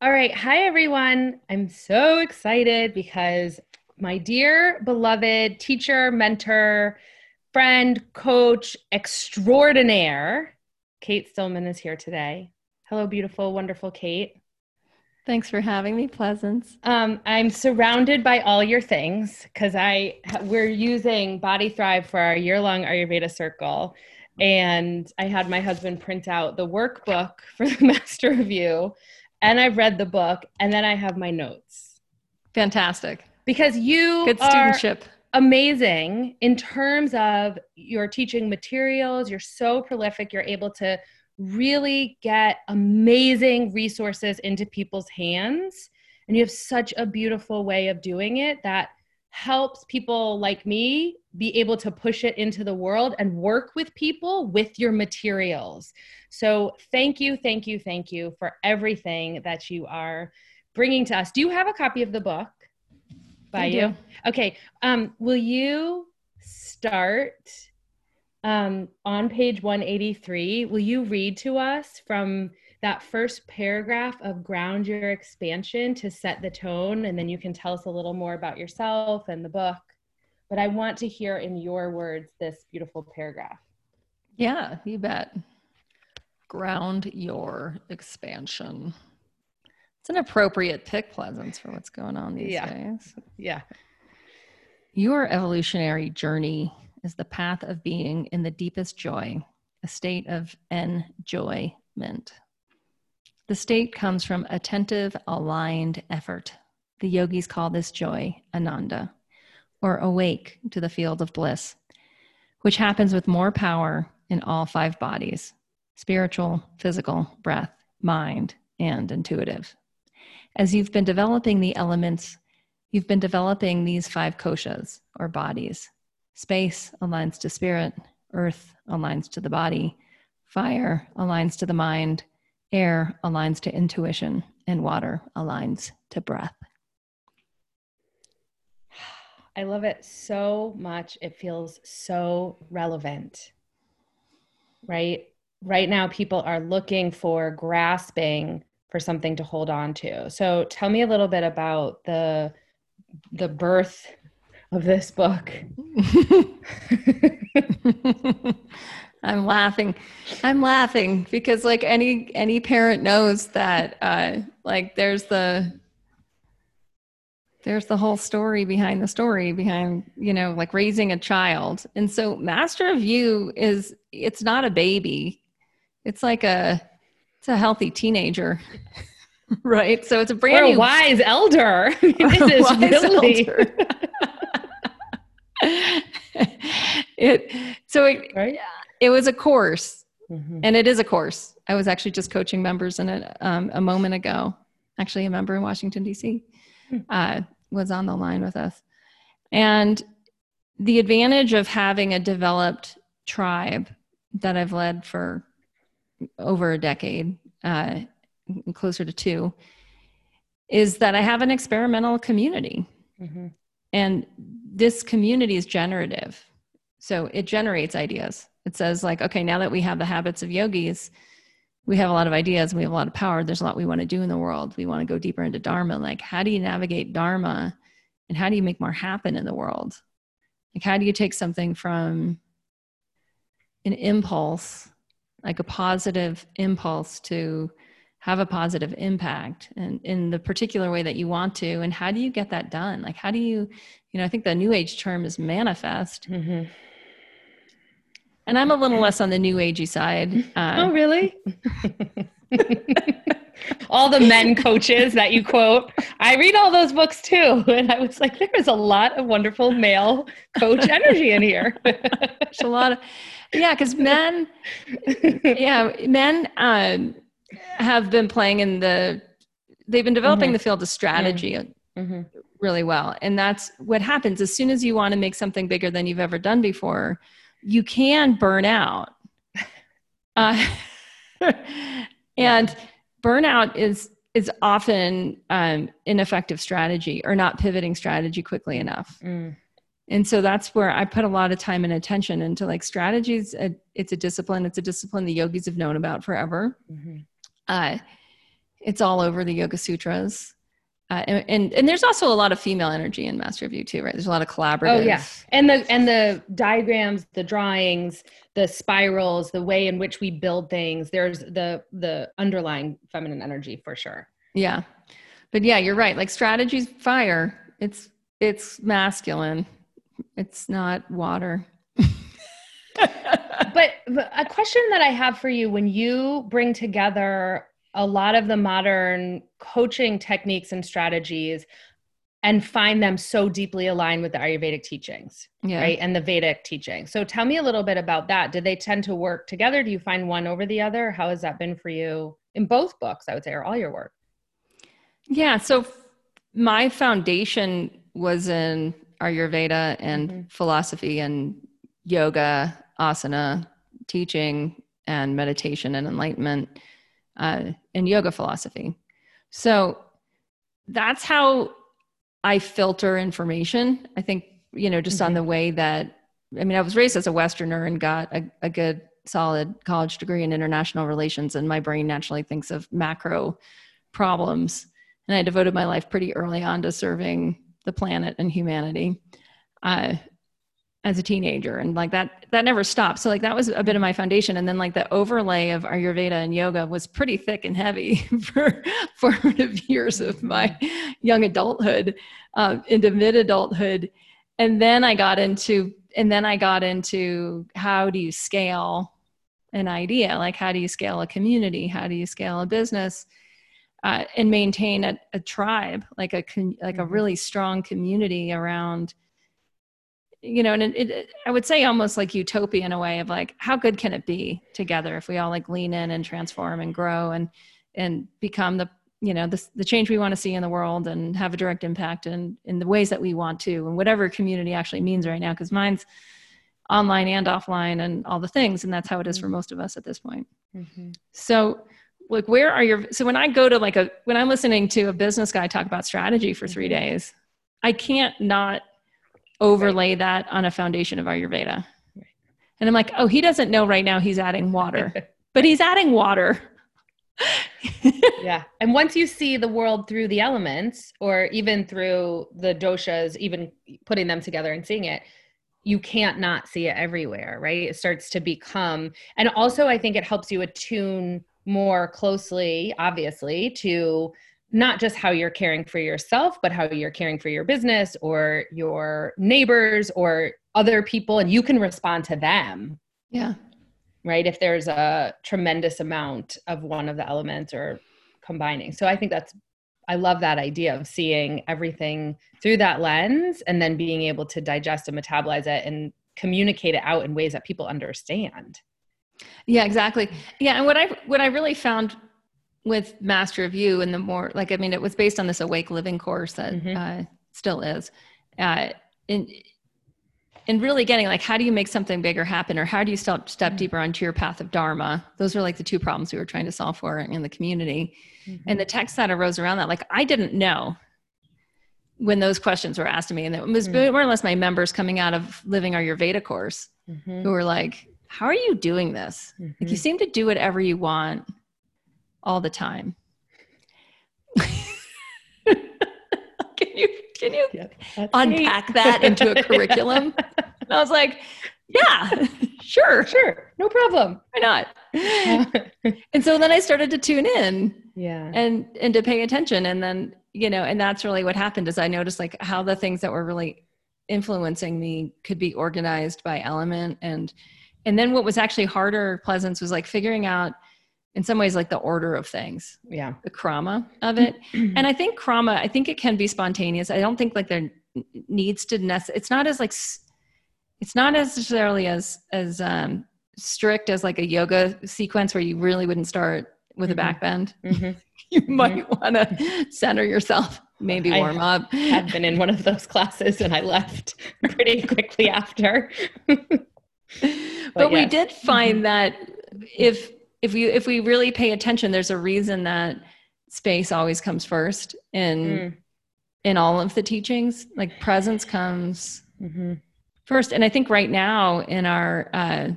All right. Hi, everyone. I'm so excited because my dear beloved teacher, mentor, friend, coach extraordinaire, Kate Stillman is here today. Hello, beautiful, wonderful Kate. Thanks for having me, Pleasance. Um, I'm surrounded by all your things because I we're using Body Thrive for our year-long Ayurveda circle, and I had my husband print out the workbook for the Master of You, and I've read the book, and then I have my notes. Fantastic. Because you good studentship. Amazing in terms of your teaching materials. You're so prolific. You're able to really get amazing resources into people's hands. And you have such a beautiful way of doing it that helps people like me be able to push it into the world and work with people with your materials. So, thank you, thank you, thank you for everything that you are bringing to us. Do you have a copy of the book by you? Okay. Um, will you start um, on page 183, will you read to us from that first paragraph of ground your expansion to set the tone? And then you can tell us a little more about yourself and the book. But I want to hear in your words this beautiful paragraph. Yeah, you bet. Ground your expansion. It's an appropriate pick, Pleasance, for what's going on these yeah. days. Yeah. Your evolutionary journey is the path of being in the deepest joy, a state of enjoyment. The state comes from attentive, aligned effort. The yogis call this joy ananda, or awake to the field of bliss, which happens with more power in all five bodies spiritual, physical, breath, mind, and intuitive. As you've been developing the elements, you've been developing these five koshas, or bodies, Space aligns to spirit, earth aligns to the body, fire aligns to the mind, air aligns to intuition, and water aligns to breath. I love it so much. It feels so relevant. Right? Right now, people are looking for grasping for something to hold on to. So tell me a little bit about the the birth of this book. I'm laughing. I'm laughing because like any any parent knows that uh like there's the there's the whole story behind the story behind you know like raising a child and so master of you is it's not a baby it's like a it's a healthy teenager right so it's a brand or new wise elder this is really elder. it so it, right? It was a course mm-hmm. and it is a course i was actually just coaching members in it um, a moment ago actually a member in washington d.c hmm. uh, was on the line with us and the advantage of having a developed tribe that i've led for over a decade uh, closer to two is that i have an experimental community mm-hmm. and this community is generative. So it generates ideas. It says, like, okay, now that we have the habits of yogis, we have a lot of ideas, we have a lot of power. There's a lot we want to do in the world. We want to go deeper into Dharma. Like, how do you navigate Dharma and how do you make more happen in the world? Like, how do you take something from an impulse, like a positive impulse, to have a positive impact and in the particular way that you want to and how do you get that done like how do you you know i think the new age term is manifest mm-hmm. And i'm a little less on the new agey side uh, oh really? All the men coaches that you quote. I read all those books too. And i was like there is a lot of wonderful male coach energy in here. There's a lot of yeah because men yeah men um have been playing in the they've been developing mm-hmm. the field of strategy mm-hmm. really well. And that's what happens. As soon as you want to make something bigger than you've ever done before you can burn out uh, and burnout is is often um, ineffective strategy or not pivoting strategy quickly enough mm. and so that's where i put a lot of time and attention into like strategies it's a discipline it's a discipline the yogis have known about forever mm-hmm uh, it's all over the Yoga Sutras. Uh, and, and, and there's also a lot of female energy in Master of You too, right? There's a lot of collaborative. Oh yeah, and the and the diagrams, the drawings, the spirals, the way in which we build things. There's the the underlying feminine energy for sure. Yeah, but yeah, you're right. Like strategy's fire. It's it's masculine. It's not water. but, but a question that I have for you: when you bring together a lot of the modern coaching techniques and strategies and find them so deeply aligned with the Ayurvedic teachings, yeah. right? And the Vedic teaching. So tell me a little bit about that. Did they tend to work together? Do you find one over the other? How has that been for you in both books, I would say, or all your work? Yeah. So my foundation was in Ayurveda and mm-hmm. philosophy and yoga, asana, teaching, and meditation and enlightenment uh, in yoga philosophy. So that's how I filter information. I think, you know, just mm-hmm. on the way that, I mean, I was raised as a Westerner and got a, a good, solid college degree in international relations, and my brain naturally thinks of macro problems. And I devoted my life pretty early on to serving the planet and humanity. Uh, as a teenager and like that that never stopped. So like that was a bit of my foundation. And then like the overlay of ayurveda and yoga was pretty thick and heavy for formative years of my young adulthood um, into mid adulthood. And then i got into and then i got into how do you scale an idea? Like how do you scale a community? How do you scale a business? Uh, and maintain a, a, tribe like a like a mm-hmm. really strong community around you know, and it, it, I would say almost like utopia in a way of like, how good can it be together if we all like lean in and transform and grow and and become the you know the the change we want to see in the world and have a direct impact in in the ways that we want to and whatever community actually means right now because mine's online and offline and all the things and that's how it is for mm-hmm. most of us at this point mm-hmm. so like where are your so when i go to like a when i'm listening to a business guy talk about strategy for three mm-hmm. days i can't not overlay right. that on a foundation of Ayurveda. Right. And I'm like, oh, he doesn't know right now he's adding water, but he's adding water. yeah. And once you see the world through the elements or even through the doshas, even putting them together and seeing it, you can't not see it everywhere, right? It starts to become, and also I think it helps you attune more closely, obviously, to not just how you're caring for yourself, but how you're caring for your business or your neighbors or other people, and you can respond to them. Yeah. Right. If there's a tremendous amount of one of the elements or combining. So I think that's, I love that idea of seeing everything through that lens and then being able to digest and metabolize it and communicate it out in ways that people understand. Yeah, exactly. Yeah. And what I, what I really found with Master of You and the more like I mean it was based on this Awake Living course that mm-hmm. uh, still is. Uh, in and really getting like how do you make something bigger happen or how do you step step mm-hmm. deeper onto your path of dharma those are like the two problems we were trying to solve for in the community mm-hmm. and the text that arose around that like i didn't know when those questions were asked to me and it was mm-hmm. more or less my members coming out of living our ayurveda course mm-hmm. who were like how are you doing this like you mm-hmm. seem to do whatever you want all the time. can you can you yeah, unpack that into a curriculum? And I was like, yeah, sure, sure, no problem. Why not? and so then I started to tune in, yeah, and and to pay attention, and then you know, and that's really what happened. Is I noticed like how the things that were really influencing me could be organized by element, and and then what was actually harder, Pleasance, was like figuring out in some ways like the order of things yeah the krama of it and i think krama i think it can be spontaneous i don't think like there needs to nec- it's not as like it's not necessarily as as um strict as like a yoga sequence where you really wouldn't start with mm-hmm. a back bend mm-hmm. you might mm-hmm. want to center yourself maybe warm up. i've been in one of those classes and i left pretty quickly after but, but yes. we did find mm-hmm. that if if we if we really pay attention there's a reason that space always comes first in mm. in all of the teachings like presence comes mm-hmm. first and i think right now in our uh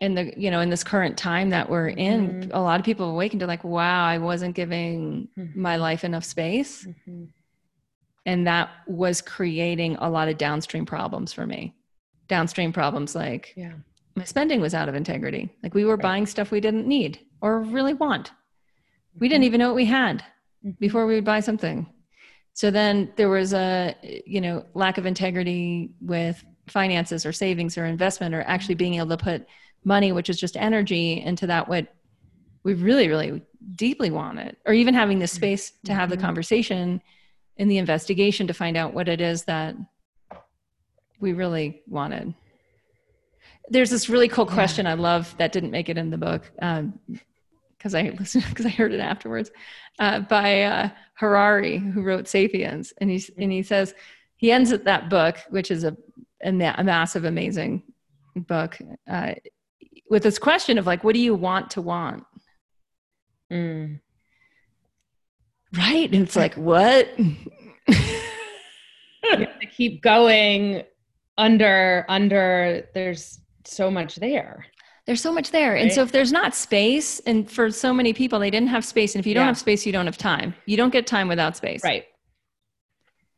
in the you know in this current time that we're in mm-hmm. a lot of people awaken to like wow i wasn't giving mm-hmm. my life enough space mm-hmm. and that was creating a lot of downstream problems for me downstream problems like yeah my spending was out of integrity like we were right. buying stuff we didn't need or really want we didn't mm-hmm. even know what we had mm-hmm. before we would buy something so then there was a you know lack of integrity with finances or savings or investment or actually being able to put money, which is just energy, into that what we really, really deeply wanted, or even having the space to have the mm-hmm. conversation in the investigation to find out what it is that we really wanted. There's this really cool question I love that didn't make it in the book because um, I listened because I heard it afterwards uh, by uh, Harari, who wrote *Sapiens*, and he and he says he ends that book, which is a a, a massive, amazing book. Uh, with this question of like, what do you want to want? Mm. Right. And it's like, what? you have to keep going under, under, there's so much there. There's so much there. Right. And so if there's not space, and for so many people, they didn't have space. And if you don't yeah. have space, you don't have time. You don't get time without space. Right.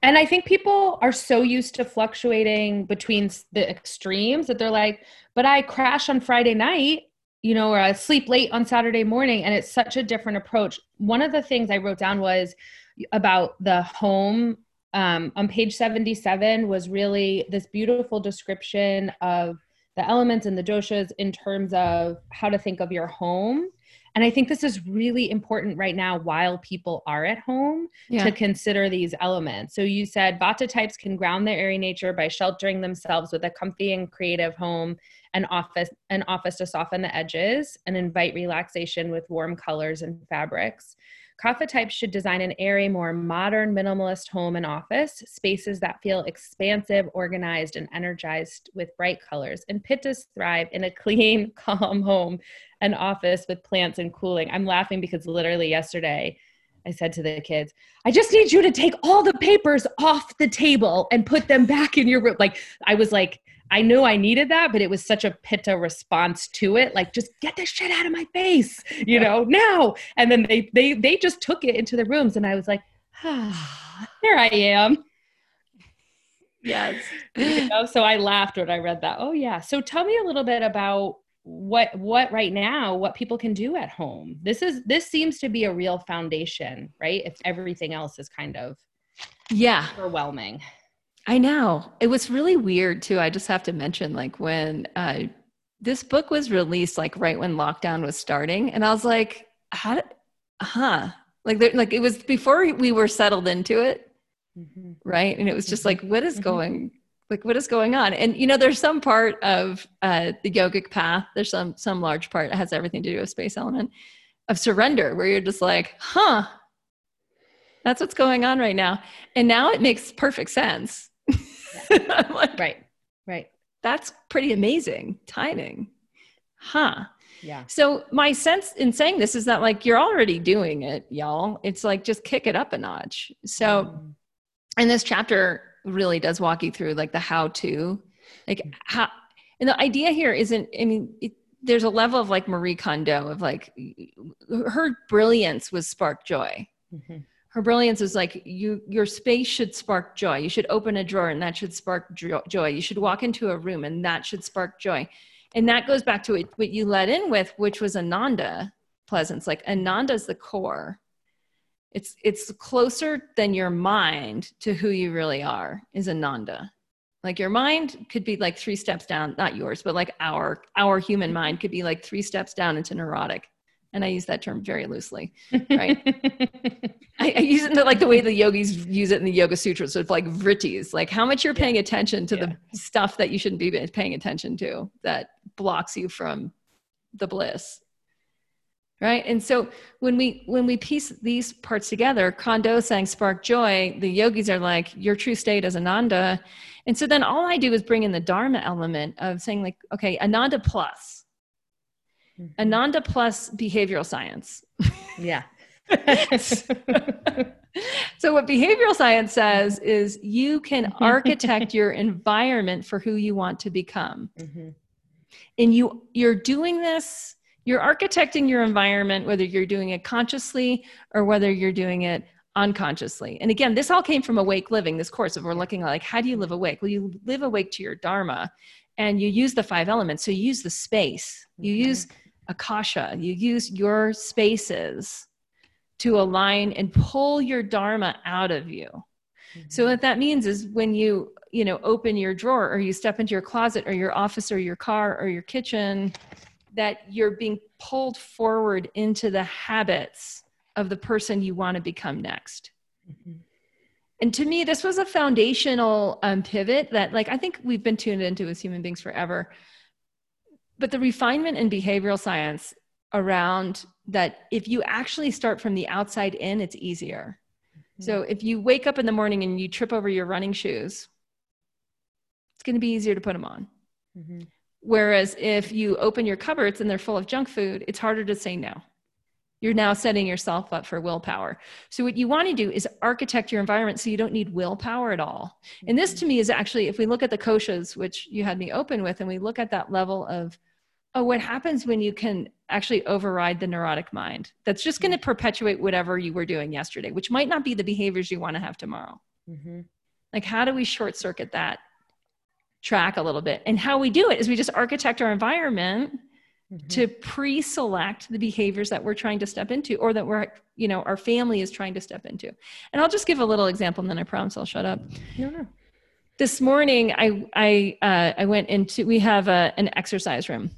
And I think people are so used to fluctuating between the extremes that they're like, but I crash on Friday night, you know, or I sleep late on Saturday morning. And it's such a different approach. One of the things I wrote down was about the home um, on page 77 was really this beautiful description of the elements and the doshas in terms of how to think of your home and I think this is really important right now while people are at home yeah. to consider these elements. So you said Vata types can ground their airy nature by sheltering themselves with a comfy and creative home and office an office to soften the edges and invite relaxation with warm colors and fabrics. Kapha types should design an airy, more modern, minimalist home and office, spaces that feel expansive, organized, and energized with bright colors. And Pittas thrive in a clean, calm home and office with plants and cooling. I'm laughing because literally yesterday, I said to the kids, I just need you to take all the papers off the table and put them back in your room. Like, I was like, I knew I needed that, but it was such a pitta response to it. Like, just get this shit out of my face, you know, now. And then they they they just took it into the rooms, and I was like, ah, here I am. Yes. you know, so I laughed when I read that. Oh yeah. So tell me a little bit about what what right now what people can do at home. This is this seems to be a real foundation, right? If everything else is kind of yeah overwhelming. I know. It was really weird too. I just have to mention like when uh, this book was released, like right when lockdown was starting, and I was like, how did, huh? Like, there, like it was before we were settled into it, mm-hmm. right? And it was just like, what is mm-hmm. going, like, what is going on? And you know, there's some part of uh, the yogic path. There's some some large part that has everything to do with space element of surrender, where you're just like, huh? That's what's going on right now. And now it makes perfect sense like, right, right. That's pretty amazing timing. Huh. Yeah. So my sense in saying this is that like you're already doing it, y'all. It's like just kick it up a notch. So mm. and this chapter really does walk you through like the how to like how and the idea here isn't I mean it, there's a level of like Marie Kondo of like her brilliance was spark joy. Mm-hmm her brilliance is like you your space should spark joy. You should open a drawer and that should spark joy. You should walk into a room and that should spark joy. And that goes back to what you led in with which was ananda pleasance. Like ananda is the core. It's it's closer than your mind to who you really are is ananda. Like your mind could be like three steps down not yours but like our our human mind could be like three steps down into neurotic and I use that term very loosely, right? I, I, use it the, like the way the yogis use it in the Yoga Sutras. So it's like vrittis, like how much you're paying attention to yeah. the stuff that you shouldn't be paying attention to that blocks you from the bliss, right? And so when we when we piece these parts together, Kondo saying spark joy, the yogis are like your true state is Ananda, and so then all I do is bring in the Dharma element of saying like, okay, Ananda plus mm-hmm. Ananda plus behavioral science. Yeah. so what behavioral science says is you can architect your environment for who you want to become. Mm-hmm. and you you're doing this you're architecting your environment whether you're doing it consciously or whether you're doing it unconsciously and again this all came from awake living this course of we're looking at like how do you live awake well you live awake to your dharma and you use the five elements so you use the space you use akasha you use your spaces to align and pull your dharma out of you mm-hmm. so what that means is when you you know open your drawer or you step into your closet or your office or your car or your kitchen that you're being pulled forward into the habits of the person you want to become next. Mm-hmm. And to me, this was a foundational um, pivot that, like, I think we've been tuned into as human beings forever. But the refinement in behavioral science around that, if you actually start from the outside in, it's easier. Mm-hmm. So if you wake up in the morning and you trip over your running shoes, it's going to be easier to put them on. Mm-hmm. Whereas if you open your cupboards and they're full of junk food, it's harder to say no. You're now setting yourself up for willpower. So, what you want to do is architect your environment so you don't need willpower at all. And this to me is actually, if we look at the koshas, which you had me open with, and we look at that level of, oh, what happens when you can actually override the neurotic mind that's just going to perpetuate whatever you were doing yesterday, which might not be the behaviors you want to have tomorrow. Mm-hmm. Like, how do we short circuit that track a little bit. And how we do it is we just architect our environment mm-hmm. to pre-select the behaviors that we're trying to step into or that we're, you know, our family is trying to step into. And I'll just give a little example and then I promise I'll shut up. No, no. This morning I I uh, I went into we have a, an exercise room,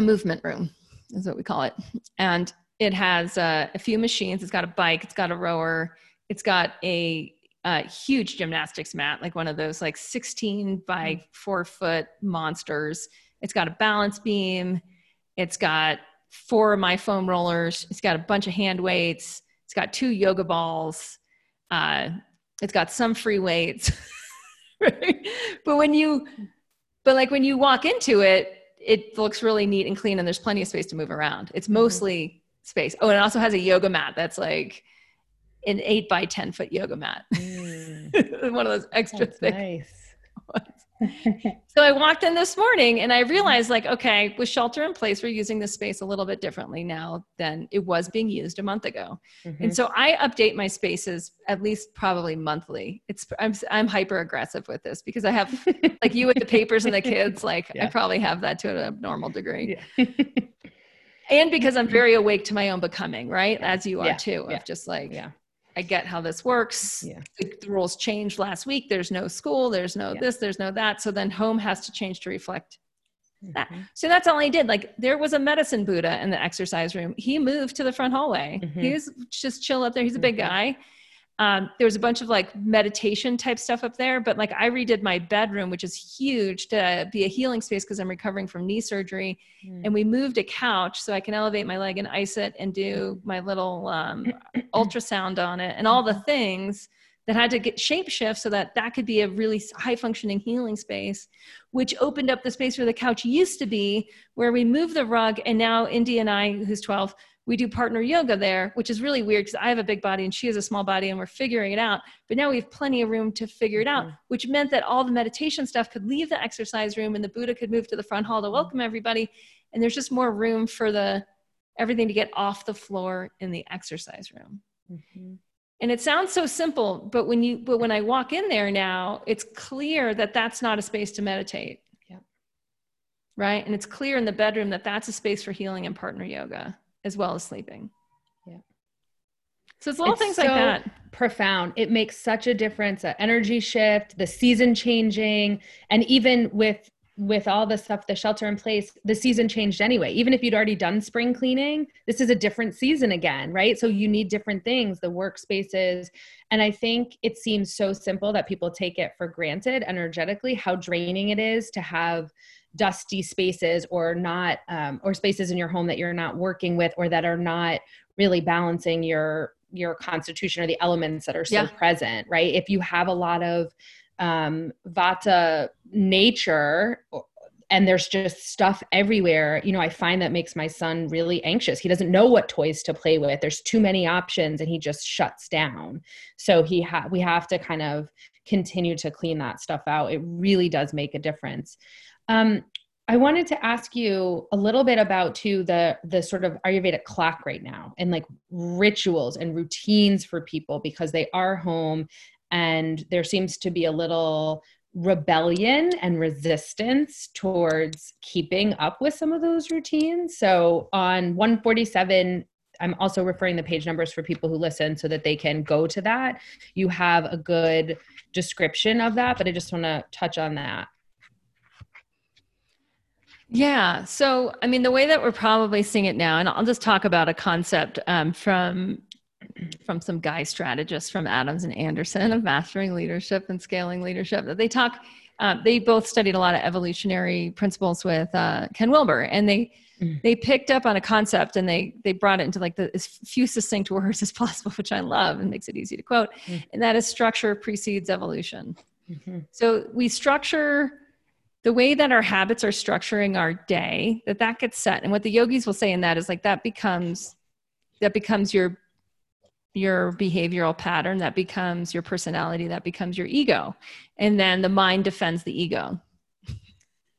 a movement room is what we call it. And it has uh, a few machines. It's got a bike, it's got a rower, it's got a a huge gymnastics mat, like one of those like 16 by mm. four foot monsters. It's got a balance beam. It's got four of my foam rollers. It's got a bunch of hand weights. It's got two yoga balls. Uh, it's got some free weights. right? But when you, but like when you walk into it, it looks really neat and clean and there's plenty of space to move around. It's mm-hmm. mostly mm-hmm. space. Oh, and it also has a yoga mat that's like an eight by 10 foot yoga mat. Mm. One of those extra That's thick. Nice. so I walked in this morning and I realized, like, okay, with shelter in place, we're using this space a little bit differently now than it was being used a month ago. Mm-hmm. And so I update my spaces at least probably monthly. It's I'm I'm hyper aggressive with this because I have like you with the papers and the kids. Like yeah. I probably have that to an abnormal degree. Yeah. and because I'm very awake to my own becoming, right? As you are yeah. too, of just like, yeah I get how this works. Yeah. The, the, rules changed last week. There's no school. There's no yeah. this. There's no that. So then home has to change to reflect mm-hmm. that. So that's all I did. Like there was a medicine Buddha in the exercise room. He moved to the front hallway. Mm-hmm. He was just chill up there. He's a big mm-hmm. guy. Um, there was a bunch of like meditation type stuff up there, but like I redid my bedroom, which is huge to be a healing space because I'm recovering from knee surgery. Mm. And we moved a couch so I can elevate my leg and ice it and do my little um, ultrasound on it and all the things that had to get shape shift so that that could be a really high functioning healing space, which opened up the space where the couch used to be, where we moved the rug. And now Indy and I, who's 12, we do partner yoga there, which is really weird because I have a big body and she has a small body and we're figuring it out. But now we have plenty of room to figure it out, mm-hmm. which meant that all the meditation stuff could leave the exercise room and the Buddha could move to the front hall to welcome everybody. And there's just more room for the everything to get off the floor in the exercise room. Mm-hmm. And it sounds so simple, but when you but when I walk in there now, it's clear that that's not a space to meditate. Yeah. Right? And it's clear in the bedroom that that's a space for healing and partner yoga as well as sleeping. Yeah. So it's little it's things so like that. Profound. It makes such a difference. An energy shift, the season changing, and even with with all the stuff, the shelter in place, the season changed anyway. Even if you'd already done spring cleaning, this is a different season again, right? So you need different things, the workspaces. And I think it seems so simple that people take it for granted energetically, how draining it is to have dusty spaces or not um, or spaces in your home that you're not working with or that are not really balancing your your constitution or the elements that are so yeah. present right? If you have a lot of um, vata nature and there's just stuff everywhere you know i find that makes my son really anxious. He doesn't know what toys to play with. There's too many options and he just shuts down. So he ha- we have to kind of continue to clean that stuff out. It really does make a difference um, I wanted to ask you a little bit about too the the sort of Ayurvedic clock right now and like rituals and routines for people because they are home and there seems to be a little rebellion and resistance towards keeping up with some of those routines. So on 147 I'm also referring the page numbers for people who listen so that they can go to that. You have a good description of that, but I just want to touch on that. Yeah. So, I mean, the way that we're probably seeing it now, and I'll just talk about a concept um, from from some guy strategists from Adams and Anderson of mastering leadership and scaling leadership. That they talk. Um, they both studied a lot of evolutionary principles with uh, Ken Wilber, and they mm. they picked up on a concept and they they brought it into like the as few succinct words as possible, which I love and makes it easy to quote. Mm. And that is structure precedes evolution. Mm-hmm. So we structure the way that our habits are structuring our day that that gets set. And what the yogis will say in that is like that becomes that becomes your your behavioral pattern that becomes your personality that becomes your ego. And then the mind defends the ego.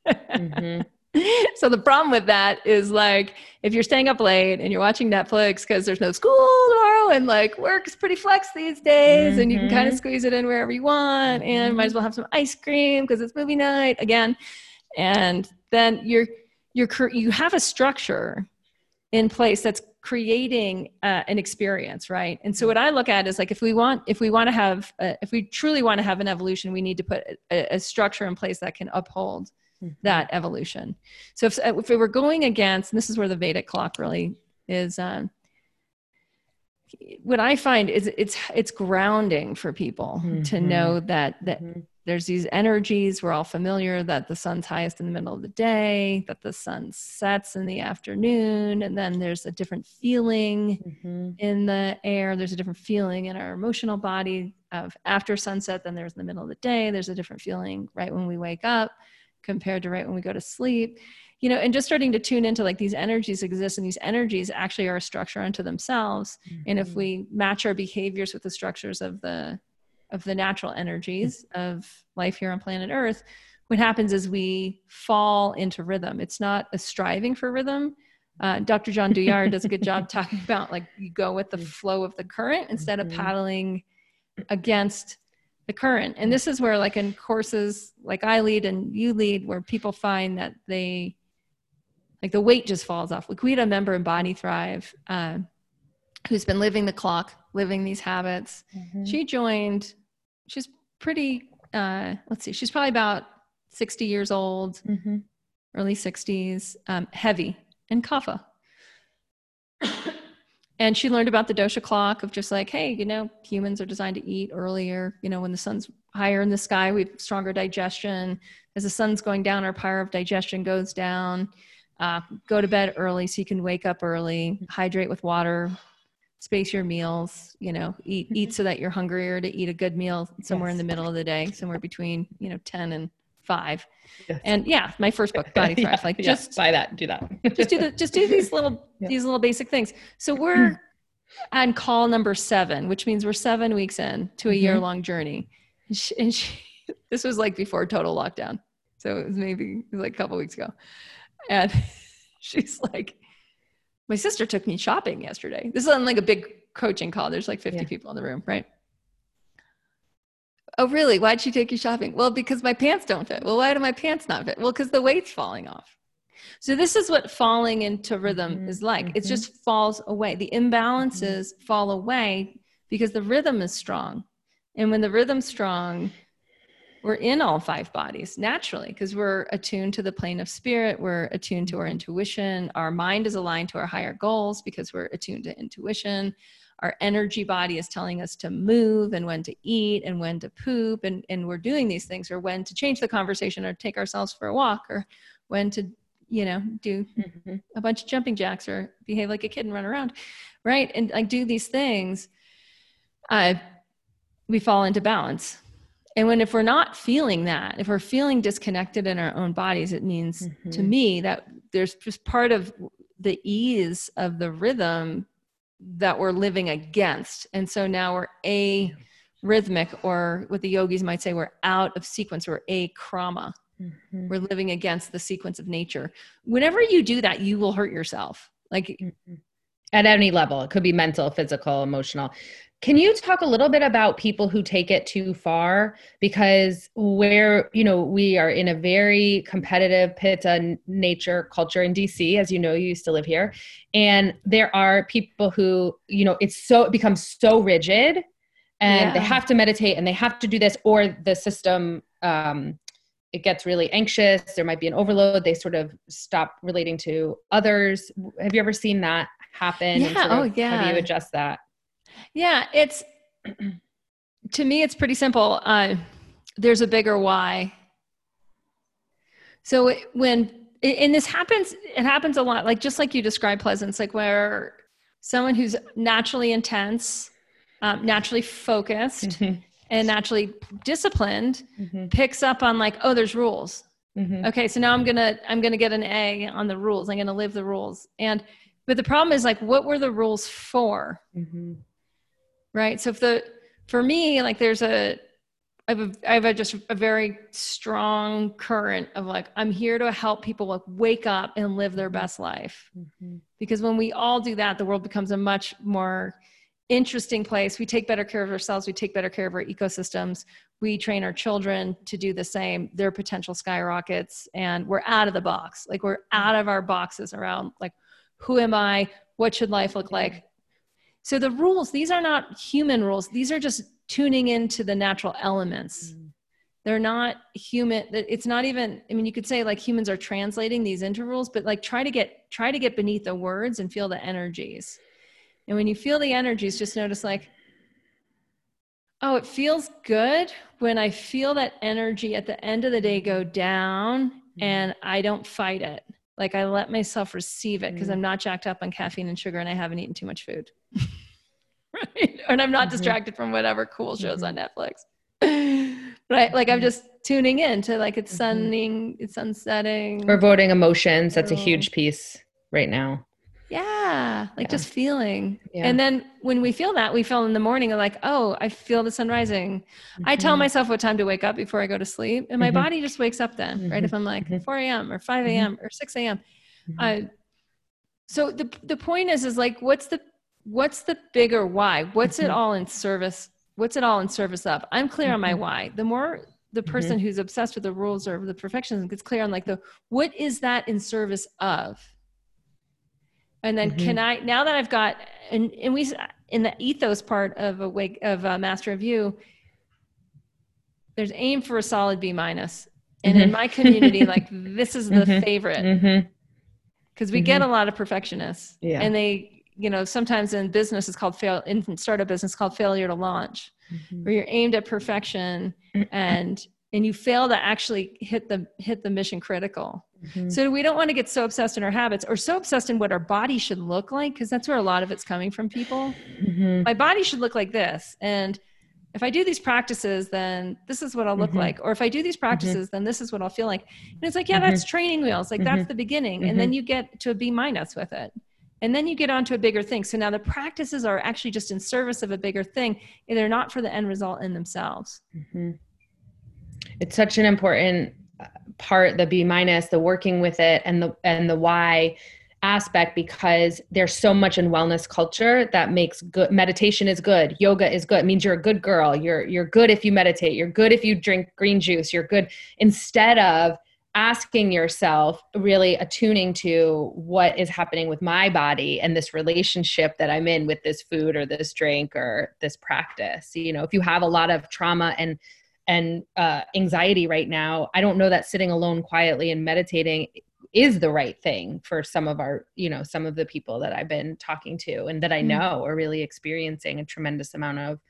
Mm-hmm. so the problem with that is like if you're staying up late and you're watching Netflix because there's no school tomorrow and like work is pretty flex these days mm-hmm. and you can kind of mm-hmm. squeeze it in wherever you want and might as well have some ice cream because it's movie night again and then you're you're you have a structure in place that's creating uh, an experience right and so what i look at is like if we want if we want to have a, if we truly want to have an evolution we need to put a, a structure in place that can uphold mm-hmm. that evolution. So if, if we were going against, and this is where the Vedic clock really is, um, what I find is it's it's grounding for people mm-hmm. to know that that mm-hmm. there's these energies we're all familiar that the sun's highest in the middle of the day, that the sun sets in the afternoon, and then there's a different feeling mm-hmm. in the air. There's a different feeling in our emotional body of after sunset than there's in the middle of the day. There's a different feeling right when we wake up compared to right when we go to sleep you know and just starting to tune into like these energies exist and these energies actually are a structure unto themselves mm-hmm. and if mm-hmm. we match our behaviors with the structures of the of the natural energies of life here on planet earth what happens is we fall into rhythm it's not a striving for rhythm uh, dr john douillard does a good job talking about like you go with the mm. flow of the current instead of mm-hmm. paddling against the current. And this is where like in courses like i lead and you lead where people find that they like the weight just falls off. Like we had a member in body thrive uh, who's been living the clock living these habits. Mm-hmm. she joined she's pretty uh, let's see she's probably about 60 years old mm-hmm. early 60s um, heavy and kapha and she learned about the dosha clock of just like hey you know humans are designed to eat earlier you know when the sun's higher in the sky we have stronger digestion as the sun's going down our power of digestion goes down uh, go to bed early so you can wake up early hydrate with water space your meals you know eat eat mm-hmm. so that you're hungrier to eat a good meal somewhere yes. in the middle of the day somewhere between you know 10 and five. Yes. And yeah, my first book, Body Thrive. yeah, like yeah. just buy that, do that. just do the just do these little yeah. these little basic things. So we're on call number seven, which means we're seven weeks in to a mm-hmm. year long journey. And, she, and she, this was like before total lockdown. So it was maybe it was like a couple weeks ago. And she's like, my sister took me shopping yesterday. This is on like a big coaching call. There's like 50 people in the room, right? Oh, really? Why'd she take you shopping? Well, because my pants don't fit. Well, why do my pants not fit? Well, because the weight's falling off. So this is what falling into rhythm mm-hmm. is like. Mm-hmm. It just falls away. The imbalances mm-hmm. fall away because the rhythm is strong. And when the rhythm's strong, we're in all five bodies naturally because we're attuned to the plane of spirit we're attuned to our mm-hmm. intuition our mind is aligned to our higher goals because we're attuned to intuition our energy body is telling us to move and when to eat and when to poop and, and we're doing these things or when to change the conversation or take ourselves for a walk or when to you know do mm-hmm. a bunch of jumping jacks or behave like a kid and run around right and like do these things uh, we fall into balance and when if we're not feeling that if we're feeling disconnected in our own bodies it means mm-hmm. to me that there's just part of the ease of the rhythm that we're living against. And so now we're a rhythmic, or what the yogis might say, we're out of sequence, we're a krama. Mm-hmm. We're living against the sequence of nature. Whenever you do that, you will hurt yourself. Like mm-hmm. At any level, it could be mental, physical, emotional. Can you talk a little bit about people who take it too far? Because where, you know, we are in a very competitive pitta nature culture in DC, as you know, you used to live here. And there are people who, you know, it's so, it becomes so rigid and yeah. they have to meditate and they have to do this, or the system, um, it gets really anxious. There might be an overload. They sort of stop relating to others. Have you ever seen that happen? Yeah. Sort of, oh, yeah. How do you adjust that? Yeah, it's to me, it's pretty simple. Uh, there's a bigger why. So when and this happens, it happens a lot. Like just like you described, Pleasance, like where someone who's naturally intense, um, naturally focused, mm-hmm. and naturally disciplined mm-hmm. picks up on like, oh, there's rules. Mm-hmm. Okay, so now I'm gonna I'm gonna get an A on the rules. I'm gonna live the rules. And but the problem is like, what were the rules for? Mm-hmm right so if the for me like there's a I have a, I have a just a very strong current of like I'm here to help people like wake up and live their best life. Mm-hmm. Because when we all do that, the world becomes a much more interesting place. We take better care of ourselves. We take better care of our ecosystems. We train our children to do the same. Their potential skyrockets, and we're out of the box. Like we're out of our boxes around like who am I? What should life look like? So the rules, these are not human rules. These are just tuning into the natural elements. Mm. They're not human. It's not even, I mean, you could say like humans are translating these into rules, but like try to get, try to get beneath the words and feel the energies. And when you feel the energies, just notice like, oh, it feels good when I feel that energy at the end of the day go down mm-hmm. and I don't fight it. Like I let myself receive it because mm-hmm. I'm not jacked up on caffeine and sugar and I haven't eaten too much food. right? And I'm not mm-hmm. distracted from whatever cool shows mm-hmm. on Netflix. right? Like I'm mm-hmm. just tuning in to like it's mm-hmm. sunning, it's sunsetting. Or voting emotions. That's a huge piece right now. Yeah, like yeah. just feeling. Yeah. And then when we feel that, we feel in the morning like, oh, I feel the sun rising. Mm-hmm. I tell mm-hmm. myself what time to wake up before I go to sleep, and my mm-hmm. body just wakes up then, right? If I'm like 4 a.m. or 5 a.m. or 6 a.m. Uh, so the the point is, is like, what's the what's the bigger why what's it mm-hmm. all in service what's it all in service of i'm clear mm-hmm. on my mm-hmm. why the more the person mm-hmm. who's obsessed with the rules or the perfectionism gets clear on like the what is that in service of and then can mm-hmm. i now that i've got and and we in the ethos part of a wake of a master of you there's aim for a solid b minus and in mm-hmm. my community like this is the favorite because we get a lot of perfectionists yeah. and they you know sometimes in business it's called fail in startup business called failure to launch mm-hmm. where you're aimed at perfection and and you fail to actually hit the hit the mission critical mm-hmm. so we don't want to get so obsessed in our habits or so obsessed in what our body should look like because that's where a lot of it's coming from people mm-hmm. my body should look like this and if I do these practices, then this is what I'll look mm-hmm. like. Or if I do these mm-hmm. practices, then this is what I'll feel like. And it's like, yeah, that's mm-hmm. training wheels. Like that's mm-hmm. the beginning. And then you get to a B minus with it and then you get on to a bigger thing so now the practices are actually just in service of a bigger thing and they're not for the end result in themselves it's such an important part the b minus the working with it and the and the why aspect because there's so much in wellness culture that makes good meditation is good yoga is good. It means you're a good girl. You're you're good if you meditate. You're good if you drink green juice. You're good instead of asking yourself really attuning to what is happening with my body and this relationship that i'm in with this food or this drink or this practice. You know if you have a lot of trauma and and uh, anxiety right now i don't know that sitting alone quietly and meditating is the right thing for some of our you know some of the people that i've been talking to and that i mm. know are really experiencing a tremendous amount of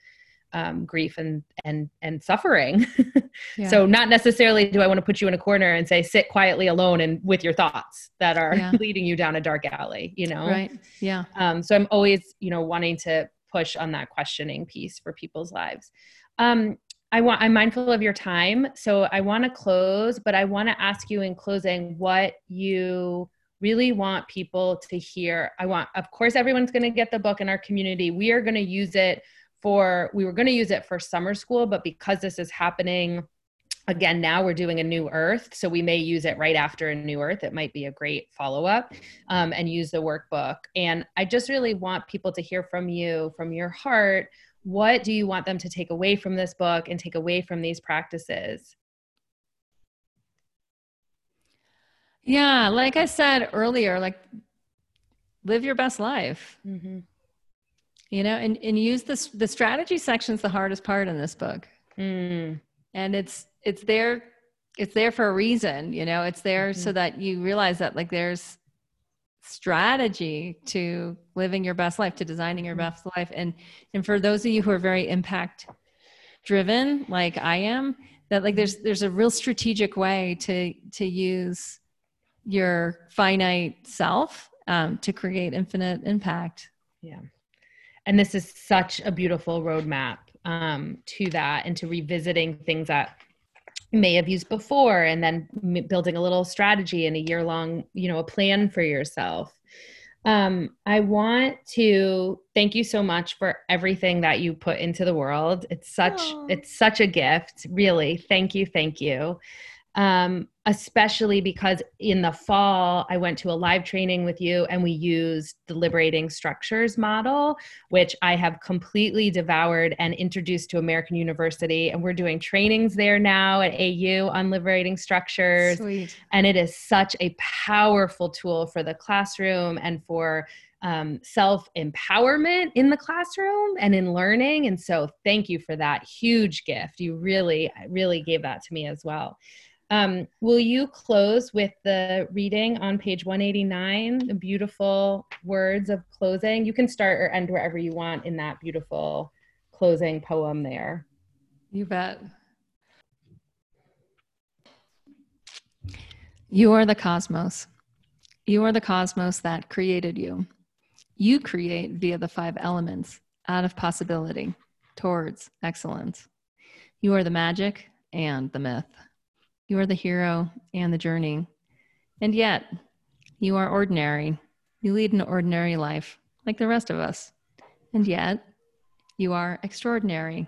um, grief and and and suffering. yeah. So not necessarily do I want to put you in a corner and say sit quietly alone and with your thoughts that are yeah. leading you down a dark alley. You know, right? Yeah. Um, so I'm always you know wanting to push on that questioning piece for people's lives. Um, I want I'm mindful of your time, so I want to close, but I want to ask you in closing what you really want people to hear. I want, of course, everyone's going to get the book in our community. We are going to use it for we were going to use it for summer school but because this is happening again now we're doing a new earth so we may use it right after a new earth it might be a great follow-up um, and use the workbook and i just really want people to hear from you from your heart what do you want them to take away from this book and take away from these practices yeah like i said earlier like live your best life mm-hmm. you know and, and use this the strategy section's the hardest part in this book mm. and it's it's there it's there for a reason you know it's there mm-hmm. so that you realize that like there's strategy to living your best life to designing your mm-hmm. best life. And and for those of you who are very impact driven like i am that like there's there's a real strategic way to to use your finite self um, to create infinite impact. Yeah. And this is such a beautiful roadmap um, to that and to revisiting things that may have used before and then building a little strategy and a year long you know a plan for yourself. Um, i want to thank you so much for everything that you put into the world. It's such Aww. it's such a gift really. Thank you thank you um, especially because in the fall I went to a live training with you and we used the liberating structures model, which I have completely devoured and introduced to American University. And we're doing trainings there now at AU on liberating structures. Sweet. And it is such a powerful tool for the classroom and for um, self empowerment in the classroom and in learning. And so, thank you for that huge gift. You really, really gave that to me as well. Um, will you close with the reading on page 189, the beautiful words of closing? You can start or end wherever you want in that beautiful closing poem there. You bet. You are the cosmos. You are the cosmos that created you. You create via the five elements out of possibility towards excellence. You are the magic and the myth. You are the hero and the journey. And yet, you are ordinary. You lead an ordinary life, like the rest of us. And yet, you are extraordinary.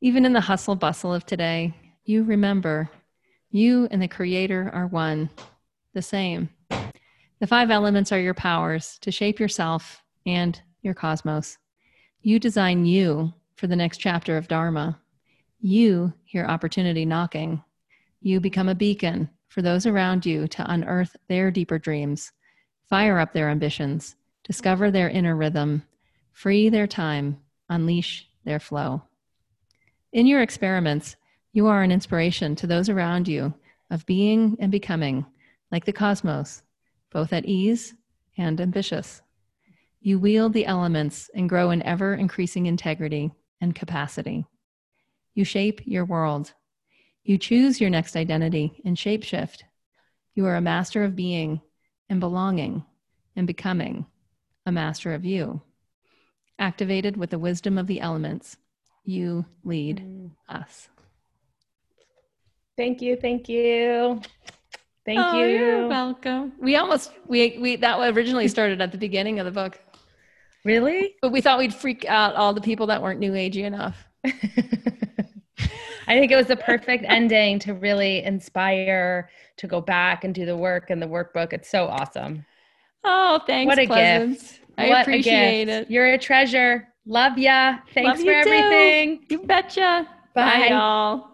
Even in the hustle bustle of today, you remember you and the Creator are one, the same. The five elements are your powers to shape yourself and your cosmos. You design you for the next chapter of Dharma. You hear opportunity knocking. You become a beacon for those around you to unearth their deeper dreams, fire up their ambitions, discover their inner rhythm, free their time, unleash their flow. In your experiments, you are an inspiration to those around you of being and becoming like the cosmos, both at ease and ambitious. You wield the elements and grow in ever increasing integrity and capacity. You shape your world you choose your next identity and shapeshift. You are a master of being and belonging and becoming a master of you. Activated with the wisdom of the elements, you lead mm. us. Thank you. Thank you. Thank oh, you. You're welcome. We almost we we that originally started at the beginning of the book. Really? But we thought we'd freak out all the people that weren't new agey enough. I think it was the perfect ending to really inspire to go back and do the work and the workbook. It's so awesome. Oh, thanks. What a Pleasance. gift. I what appreciate it. You're a treasure. Love ya. Thanks Love for everything. Too. You betcha. Bye, Bye y'all.